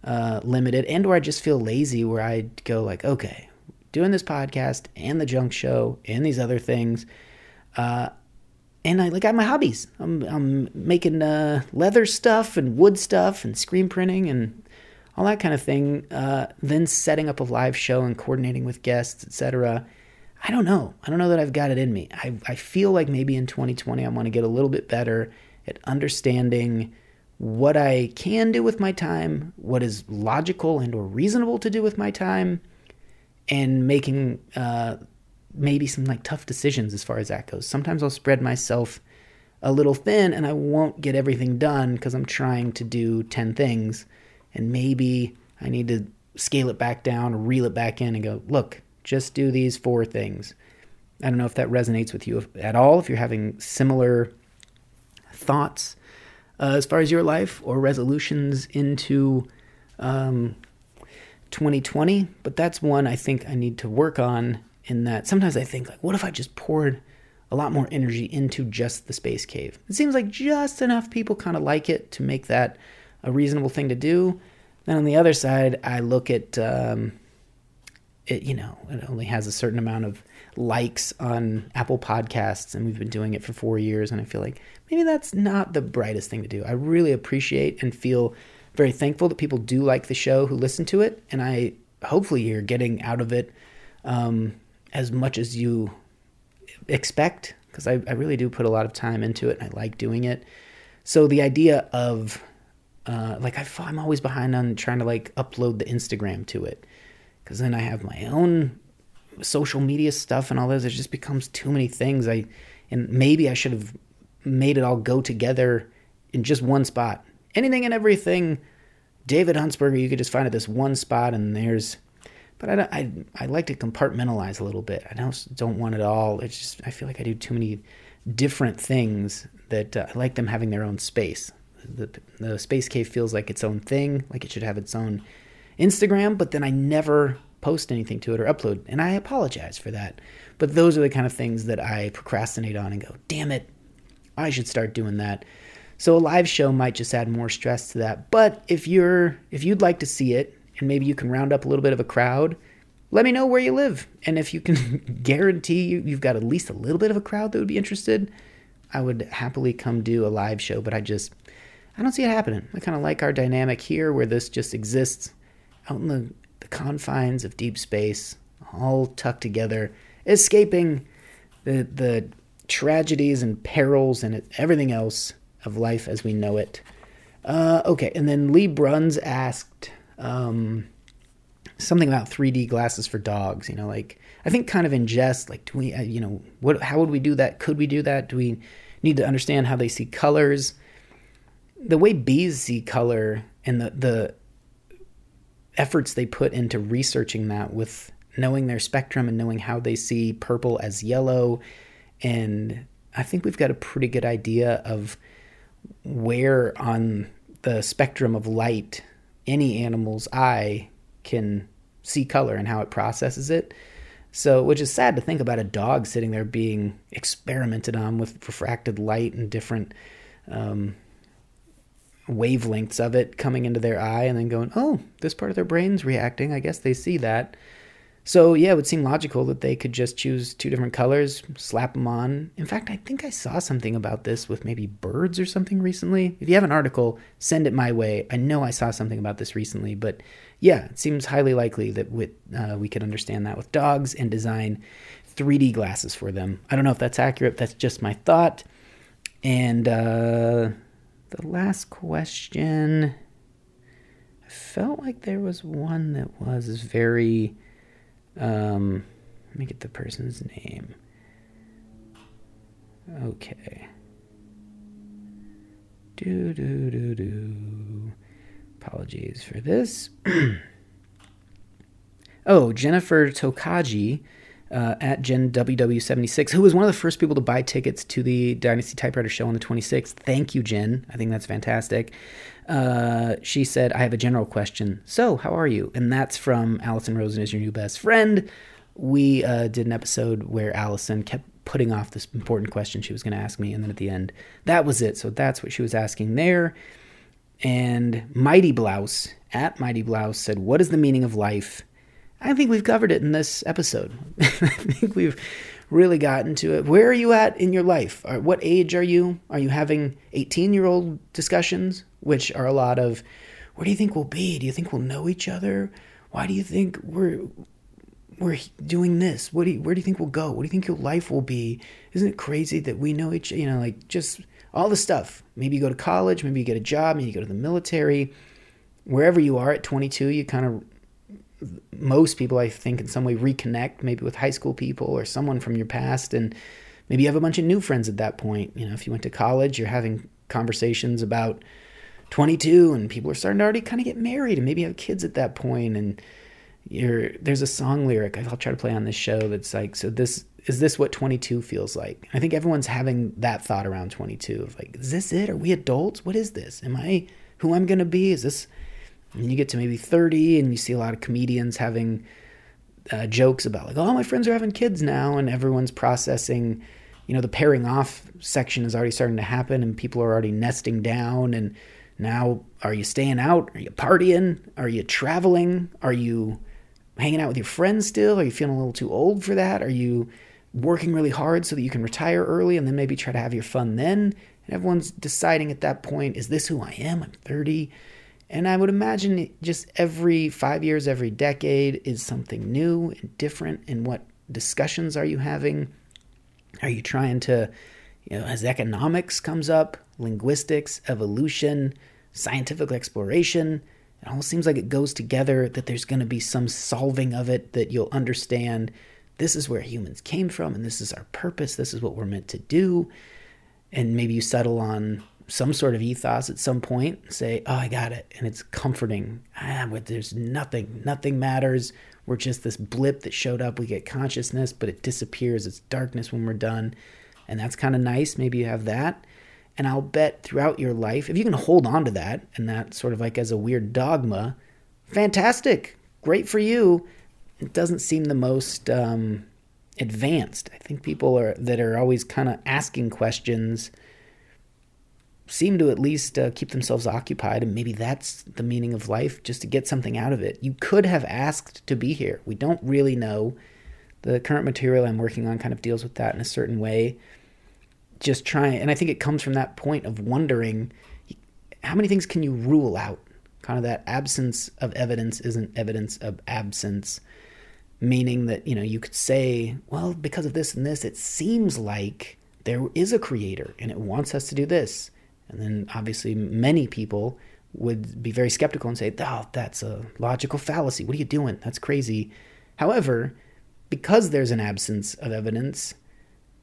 uh, limited and or I just feel lazy where I go like, okay, doing this podcast and the junk show and these other things. Uh, and I like got my hobbies. I'm I'm making uh, leather stuff and wood stuff and screen printing and all that kind of thing. Uh, then setting up a live show and coordinating with guests, etc. I don't know. I don't know that I've got it in me. I I feel like maybe in 2020 I want to get a little bit better at understanding what I can do with my time, what is logical and or reasonable to do with my time, and making uh, maybe some like tough decisions as far as that goes. Sometimes I'll spread myself a little thin and I won't get everything done because I'm trying to do 10 things. And maybe I need to scale it back down, or reel it back in, and go, look, just do these four things. I don't know if that resonates with you at all, if you're having similar thoughts uh, as far as your life or resolutions into um, 2020. But that's one I think I need to work on in that sometimes I think like, what if I just poured a lot more energy into just the space cave? It seems like just enough people kind of like it to make that a reasonable thing to do. Then on the other side, I look at um, it. You know, it only has a certain amount of likes on Apple Podcasts, and we've been doing it for four years, and I feel like maybe that's not the brightest thing to do. I really appreciate and feel very thankful that people do like the show who listen to it, and I hopefully you're getting out of it um, as much as you expect because I, I, really do put a lot of time into it and I like doing it. So the idea of uh, like I, I'm always behind on trying to like upload the Instagram to it because then I have my own social media stuff and all this. It just becomes too many things. I and maybe I should have made it all go together in just one spot. Anything and everything. David Huntsberger, you could just find at this one spot, and there's but I, I, I like to compartmentalize a little bit. I don't don't want it all. It's just I feel like I do too many different things that uh, I like them having their own space. The the space cave feels like its own thing, like it should have its own Instagram, but then I never post anything to it or upload, and I apologize for that. But those are the kind of things that I procrastinate on and go, damn it, I should start doing that. So a live show might just add more stress to that. But if you're if you'd like to see it and maybe you can round up a little bit of a crowd, let me know where you live. And if you can guarantee you, you've got at least a little bit of a crowd that would be interested, I would happily come do a live show. But I just, I don't see it happening. I kind of like our dynamic here where this just exists out in the, the confines of deep space, all tucked together, escaping the the tragedies and perils and everything else of life as we know it. Uh, okay, and then Lee Bruns asked um, something about 3D glasses for dogs. You know, like I think kind of in jest, like do we, uh, you know, what? How would we do that? Could we do that? Do we need to understand how they see colors? The way bees see color and the the efforts they put into researching that with knowing their spectrum and knowing how they see purple as yellow and I think we've got a pretty good idea of where on the spectrum of light any animal's eye can see color and how it processes it. So, which is sad to think about a dog sitting there being experimented on with refracted light and different um, wavelengths of it coming into their eye and then going, oh, this part of their brain's reacting. I guess they see that. So, yeah, it would seem logical that they could just choose two different colors, slap them on. In fact, I think I saw something about this with maybe birds or something recently. If you have an article, send it my way. I know I saw something about this recently, but yeah, it seems highly likely that uh, we could understand that with dogs and design 3D glasses for them. I don't know if that's accurate, that's just my thought. And uh, the last question, I felt like there was one that was very um, let me get the person's name. Okay. Do do do do. Apologies for this. oh, Jennifer Tokaji uh, at Gen WW76, who was one of the first people to buy tickets to the Dynasty Typewriter show on the 26th. Thank you, Jen. I think that's fantastic. Uh, she said, I have a general question. So, how are you? And that's from Allison Rosen is your new best friend. We uh, did an episode where Allison kept putting off this important question she was going to ask me. And then at the end, that was it. So, that's what she was asking there. And Mighty Blouse at Mighty Blouse said, What is the meaning of life? I think we've covered it in this episode. I think we've really gotten to it. Where are you at in your life? What age are you? Are you having 18 year old discussions, which are a lot of, where do you think we'll be? Do you think we'll know each other? Why do you think we're we're doing this? What do you, where do you think we'll go? What do you think your life will be? Isn't it crazy that we know each? You know, like just all the stuff. Maybe you go to college. Maybe you get a job. Maybe you go to the military. Wherever you are at 22, you kind of most people, I think, in some way reconnect, maybe with high school people or someone from your past, and maybe you have a bunch of new friends at that point. You know, if you went to college, you're having conversations about 22, and people are starting to already kind of get married and maybe have kids at that point, and you're there's a song lyric I'll try to play on this show that's like, so this is this what 22 feels like? I think everyone's having that thought around 22 of like, is this it? Are we adults? What is this? Am I who I'm gonna be? Is this and you get to maybe 30 and you see a lot of comedians having uh, jokes about like, oh, my friends are having kids now, and everyone's processing. You know, the pairing off section is already starting to happen, and people are already nesting down. And now, are you staying out? Are you partying? Are you traveling? Are you hanging out with your friends still? Are you feeling a little too old for that? Are you working really hard so that you can retire early and then maybe try to have your fun then? And everyone's deciding at that point, is this who I am? I'm 30. And I would imagine just every five years, every decade is something new and different. And what discussions are you having? Are you trying to, you know, as economics comes up, linguistics, evolution, scientific exploration, it all seems like it goes together, that there's going to be some solving of it, that you'll understand this is where humans came from and this is our purpose, this is what we're meant to do. And maybe you settle on some sort of ethos at some point, say, "Oh, I got it," and it's comforting. Ah, but there's nothing. Nothing matters. We're just this blip that showed up. We get consciousness, but it disappears. It's darkness when we're done, and that's kind of nice. Maybe you have that. And I'll bet throughout your life, if you can hold on to that and that sort of like as a weird dogma, fantastic, great for you. It doesn't seem the most um, advanced. I think people are that are always kind of asking questions seem to at least uh, keep themselves occupied, and maybe that's the meaning of life, just to get something out of it. You could have asked to be here. We don't really know. The current material I'm working on kind of deals with that in a certain way. Just trying, and I think it comes from that point of wondering how many things can you rule out? kind of that absence of evidence isn't evidence of absence meaning that you know you could say well because of this and this it seems like there is a creator and it wants us to do this and then obviously many people would be very skeptical and say oh that's a logical fallacy. What are you doing? That's crazy. However because there's an absence of evidence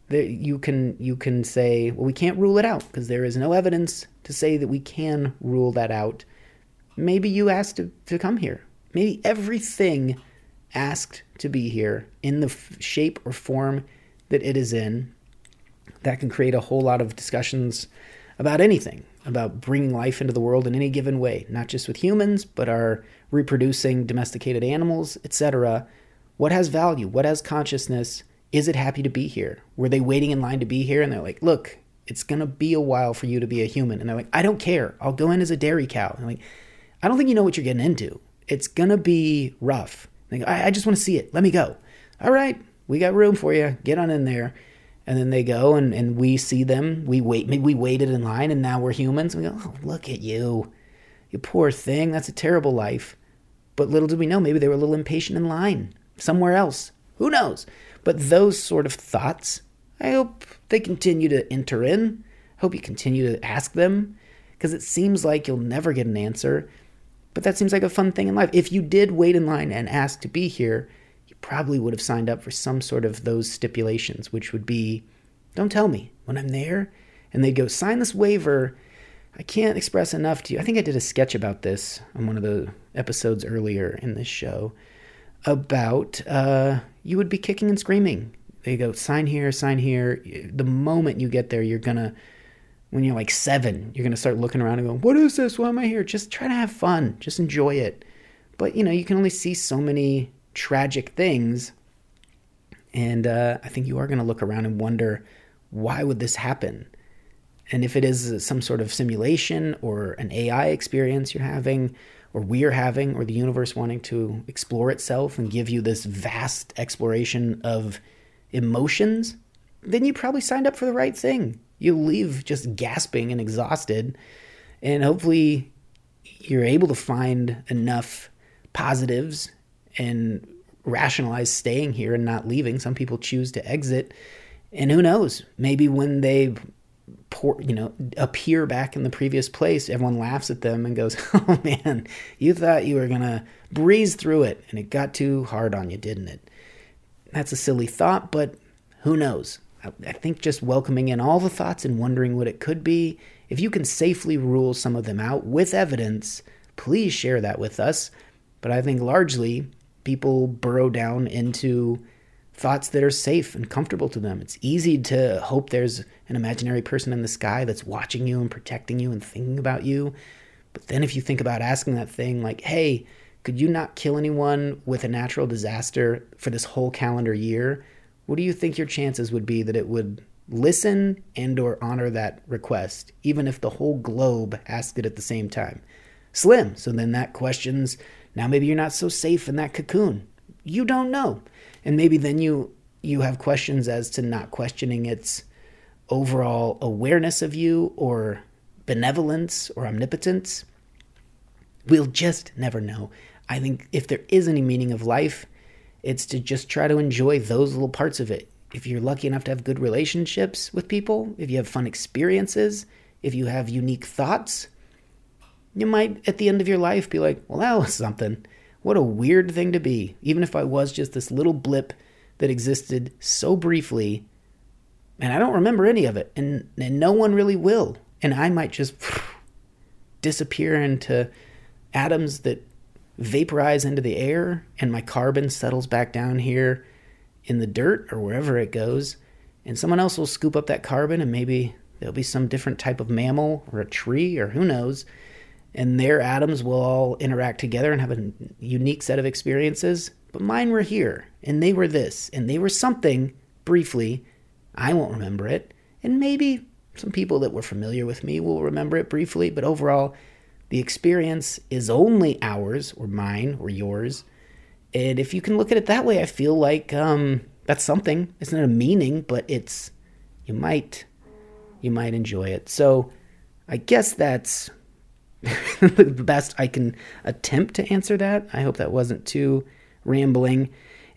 that you can you can say well we can't rule it out because there is no evidence to say that we can rule that out. Maybe you asked to, to come here. Maybe everything asked to be here in the f- shape or form that it is in, that can create a whole lot of discussions about anything, about bringing life into the world in any given way, not just with humans, but our reproducing domesticated animals, etc. What has value? What has consciousness? Is it happy to be here? Were they waiting in line to be here? And they're like, look, it's going to be a while for you to be a human. And they're like, I don't care. I'll go in as a dairy cow. And I'm like, I don't think you know what you're getting into. It's going to be rough. Go, I, I just want to see it. Let me go. All right, we got room for you. Get on in there. And then they go and, and we see them. We wait. Maybe we waited in line and now we're humans. We go, oh, look at you. You poor thing. That's a terrible life. But little did we know, maybe they were a little impatient in line somewhere else. Who knows? But those sort of thoughts, I hope they continue to enter in. I hope you continue to ask them because it seems like you'll never get an answer. But that seems like a fun thing in life. If you did wait in line and ask to be here, probably would have signed up for some sort of those stipulations, which would be don't tell me when I'm there. And they'd go, sign this waiver. I can't express enough to you. I think I did a sketch about this on one of the episodes earlier in this show about uh, you would be kicking and screaming. They go, sign here, sign here. The moment you get there, you're going to when you're like seven, you're going to start looking around and going, What is this? Why am I here? Just try to have fun. Just enjoy it. But, you know, you can only see so many tragic things. And uh, I think you are going to look around and wonder, why would this happen? And if it is some sort of simulation or an AI experience you're having, or we're having, or the universe wanting to explore itself and give you this vast exploration of emotions, then you probably signed up for the right thing you leave just gasping and exhausted. And hopefully, you're able to find enough positives and rationalize staying here and not leaving. Some people choose to exit. And who knows? Maybe when they pour, you know, appear back in the previous place, everyone laughs at them and goes, "Oh man, you thought you were gonna breeze through it, and it got too hard on you, didn't it?" That's a silly thought, but who knows? I think just welcoming in all the thoughts and wondering what it could be, if you can safely rule some of them out with evidence, please share that with us. But I think largely people burrow down into thoughts that are safe and comfortable to them. It's easy to hope there's an imaginary person in the sky that's watching you and protecting you and thinking about you. But then if you think about asking that thing like, hey, could you not kill anyone with a natural disaster for this whole calendar year? what do you think your chances would be that it would listen and or honor that request even if the whole globe asked it at the same time slim so then that questions now maybe you're not so safe in that cocoon. You don't know. And maybe then you you have questions as to not questioning its overall awareness of you or benevolence or omnipotence. We'll just never know. I think if there is any meaning of life it's to just try to enjoy those little parts of it. If you're lucky enough to have good relationships with people, if you have fun experiences, if you have unique thoughts, you might at the end of your life be like, well, that was something. What a weird thing to be. Even if I was just this little blip that existed so briefly, and I don't remember any of it, and, and no one really will. And I might just disappear into atoms that vaporize into the air and my carbon settles back down here in the dirt or wherever it goes and someone else will scoop up that carbon and maybe there'll be some different type of mammal or a tree or who knows and their atoms will all interact together and have a unique set of experiences but mine were here and they were this and they were something briefly i won't remember it and maybe some people that were familiar with me will remember it briefly but overall the experience is only ours or mine or yours. And if you can look at it that way, I feel like um, that's something. It's not a meaning, but it's you might you might enjoy it. So I guess that's the best I can attempt to answer that. I hope that wasn't too rambling.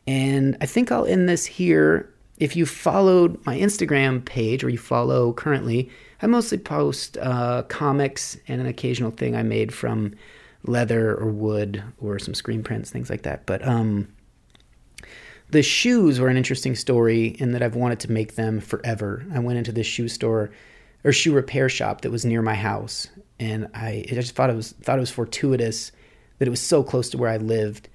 And I think I'll end this here. If you followed my Instagram page or you follow currently, I mostly post uh, comics and an occasional thing I made from leather or wood or some screen prints, things like that. But um, the shoes were an interesting story in that I've wanted to make them forever. I went into this shoe store or shoe repair shop that was near my house, and I, I just thought it was thought it was fortuitous that it was so close to where I lived,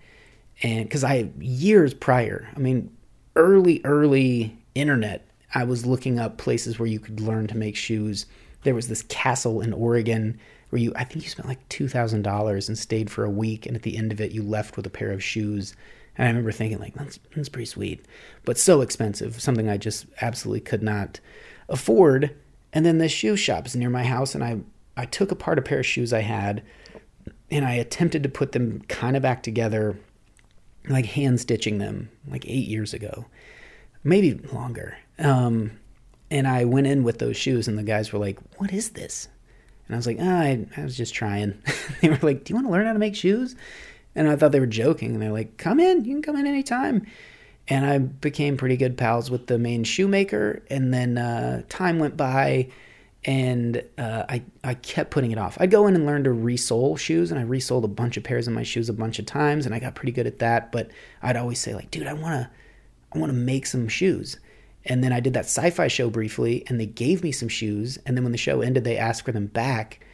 and because I years prior, I mean, early early internet, I was looking up places where you could learn to make shoes. There was this castle in Oregon where you I think you spent like two thousand dollars and stayed for a week, and at the end of it, you left with a pair of shoes and I remember thinking, like, that's, that's pretty sweet, but so expensive, something I just absolutely could not afford. And then the shoe shop is near my house, and I, I took apart a pair of shoes I had, and I attempted to put them kind of back together, like hand stitching them, like eight years ago, maybe longer. Um, and I went in with those shoes, and the guys were like, What is this? And I was like, oh, I, I was just trying. they were like, Do you want to learn how to make shoes? And I thought they were joking. And they're like, come in, you can come in anytime. And I became pretty good pals with the main shoemaker. And then uh, time went by and uh, I, I kept putting it off. I'd go in and learn to resole shoes, and I resoled a bunch of pairs of my shoes a bunch of times, and I got pretty good at that. But I'd always say, like, dude, I want to I want to make some shoes. And then I did that sci fi show briefly, and they gave me some shoes. And then when the show ended, they asked for them back.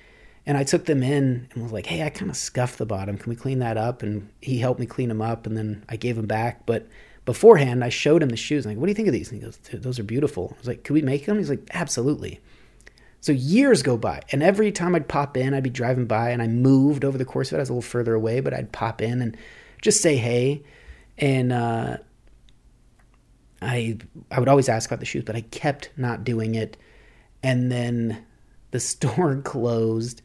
And I took them in and was like, hey, I kind of scuffed the bottom. Can we clean that up? And he helped me clean them up. And then I gave them back. But beforehand, I showed him the shoes. I'm like, what do you think of these? And he goes, those are beautiful. I was like, could we make them? He's like, absolutely. So years go by. And every time I'd pop in, I'd be driving by and I moved over the course of it. I was a little further away, but I'd pop in and just say hey. And uh, I, I would always ask about the shoes, but I kept not doing it. And then the store closed.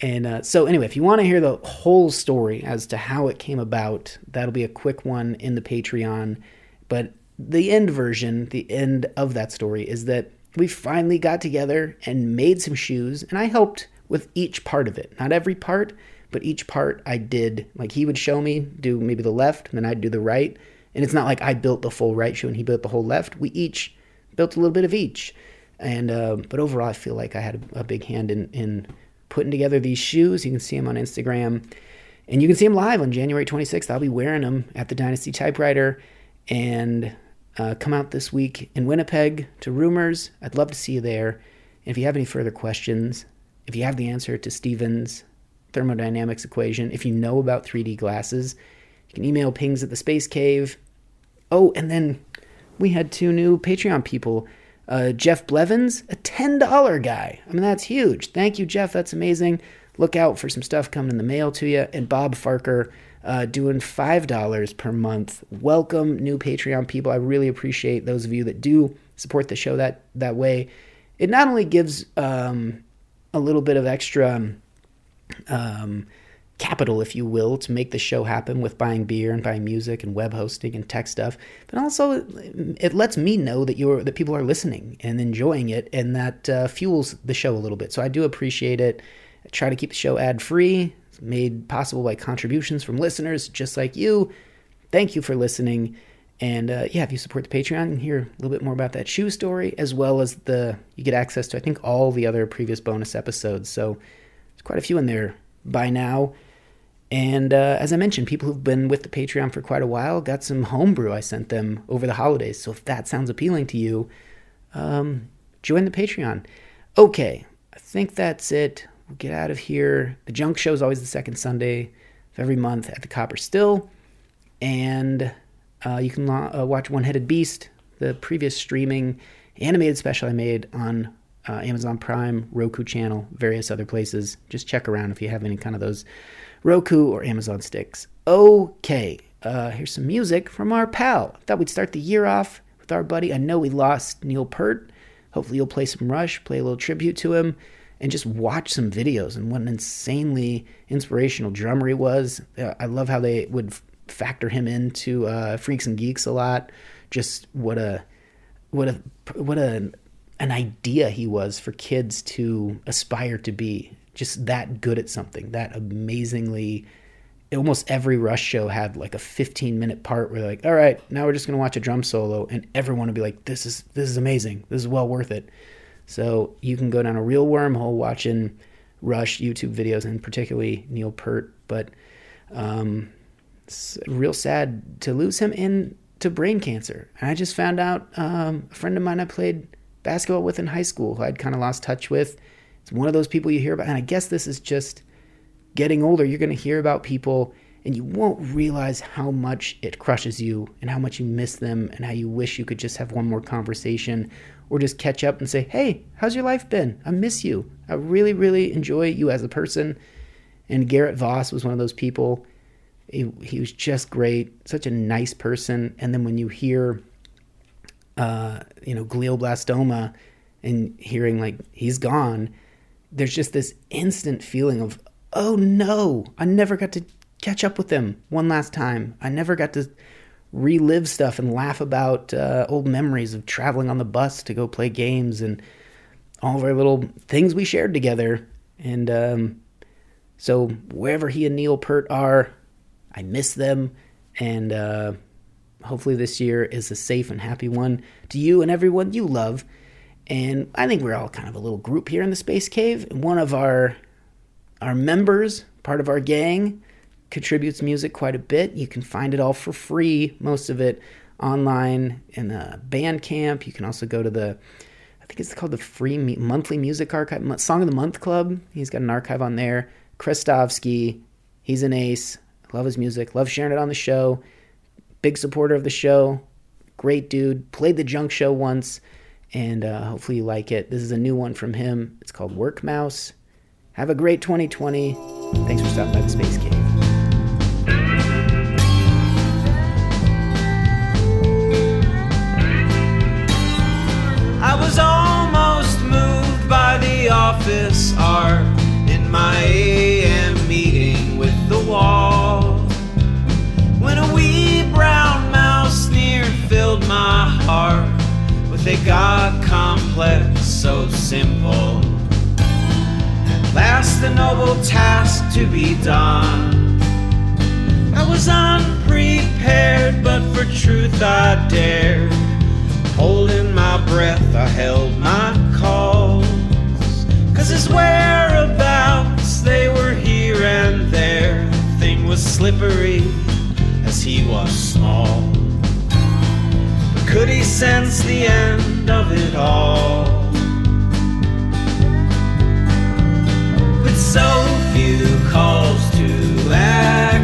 And uh, so, anyway, if you want to hear the whole story as to how it came about, that'll be a quick one in the Patreon. But the end version, the end of that story, is that we finally got together and made some shoes, and I helped with each part of it. Not every part, but each part I did. Like he would show me do maybe the left, and then I'd do the right. And it's not like I built the full right shoe and he built the whole left. We each built a little bit of each. And uh, but overall, I feel like I had a, a big hand in in putting together these shoes. You can see them on Instagram, and you can see them live on January 26th. I'll be wearing them at the Dynasty Typewriter, and uh, come out this week in Winnipeg to Rumors. I'd love to see you there. And if you have any further questions, if you have the answer to Stephen's thermodynamics equation, if you know about 3D glasses, you can email pings at the Space Cave. Oh, and then we had two new Patreon people uh, Jeff Blevins, a $10 guy. I mean, that's huge. Thank you, Jeff. That's amazing. Look out for some stuff coming in the mail to you. And Bob Farker uh, doing $5 per month. Welcome, new Patreon people. I really appreciate those of you that do support the show that, that way. It not only gives um, a little bit of extra. Um, capital, if you will, to make the show happen with buying beer and buying music and web hosting and tech stuff. But also, it lets me know that you're that people are listening and enjoying it, and that uh, fuels the show a little bit. So I do appreciate it. I try to keep the show ad free. It's made possible by contributions from listeners just like you. Thank you for listening. And uh, yeah, if you support the Patreon, you hear a little bit more about that shoe story, as well as the you get access to I think all the other previous bonus episodes. So there's quite a few in there by now. And uh, as I mentioned, people who've been with the Patreon for quite a while got some homebrew I sent them over the holidays. So if that sounds appealing to you, um, join the Patreon. Okay, I think that's it. We'll get out of here. The junk show is always the second Sunday of every month at the Copper Still. And uh, you can uh, watch One Headed Beast, the previous streaming animated special I made on uh, Amazon Prime, Roku channel, various other places. Just check around if you have any kind of those Roku, or Amazon sticks. Okay, uh, here's some music from our pal. Thought we'd start the year off with our buddy. I know we lost Neil Peart. Hopefully, you'll play some Rush, play a little tribute to him, and just watch some videos and what an insanely inspirational drummer he was. I love how they would factor him into uh, Freaks and Geeks a lot. Just what a what a what a an idea he was for kids to aspire to be just that good at something, that amazingly. Almost every Rush show had like a 15 minute part where like, all right, now we're just gonna watch a drum solo, and everyone would be like, this is this is amazing, this is well worth it. So you can go down a real wormhole watching Rush YouTube videos, and particularly Neil Peart. But um, it's real sad to lose him and to brain cancer. And I just found out um, a friend of mine I played basketball with in high school who I'd kind of lost touch with. It's one of those people you hear about, and I guess this is just getting older. You're going to hear about people, and you won't realize how much it crushes you and how much you miss them and how you wish you could just have one more conversation or just catch up and say, Hey, how's your life been? I miss you. I really, really enjoy you as a person. And Garrett Voss was one of those people. He, he was just great, such a nice person. And then when you hear, uh, you know, glioblastoma and hearing like he's gone, there's just this instant feeling of, oh no, I never got to catch up with him one last time. I never got to relive stuff and laugh about uh, old memories of traveling on the bus to go play games and all of our little things we shared together. And um, so wherever he and Neil Peart are, I miss them. And uh, hopefully this year is a safe and happy one to you and everyone you love. And I think we're all kind of a little group here in the Space Cave. one of our our members, part of our gang, contributes music quite a bit. You can find it all for free, most of it online in the Bandcamp. You can also go to the, I think it's called the Free Monthly Music Archive, Song of the Month Club. He's got an archive on there. Kristovsky, he's an ace. Love his music. Love sharing it on the show. Big supporter of the show. Great dude. Played the Junk Show once, and uh, hopefully you like it. This is a new one from him. It's called Work Mouse. Have a great 2020. Thanks for stopping by the Space Cave. With got complex so simple. At last, the noble task to be done. I was unprepared, but for truth I dared Holding my breath, I held my calls. Cause his whereabouts, they were here and there. The thing was slippery as he was small. Could he sense the end of it all? With so few calls to action,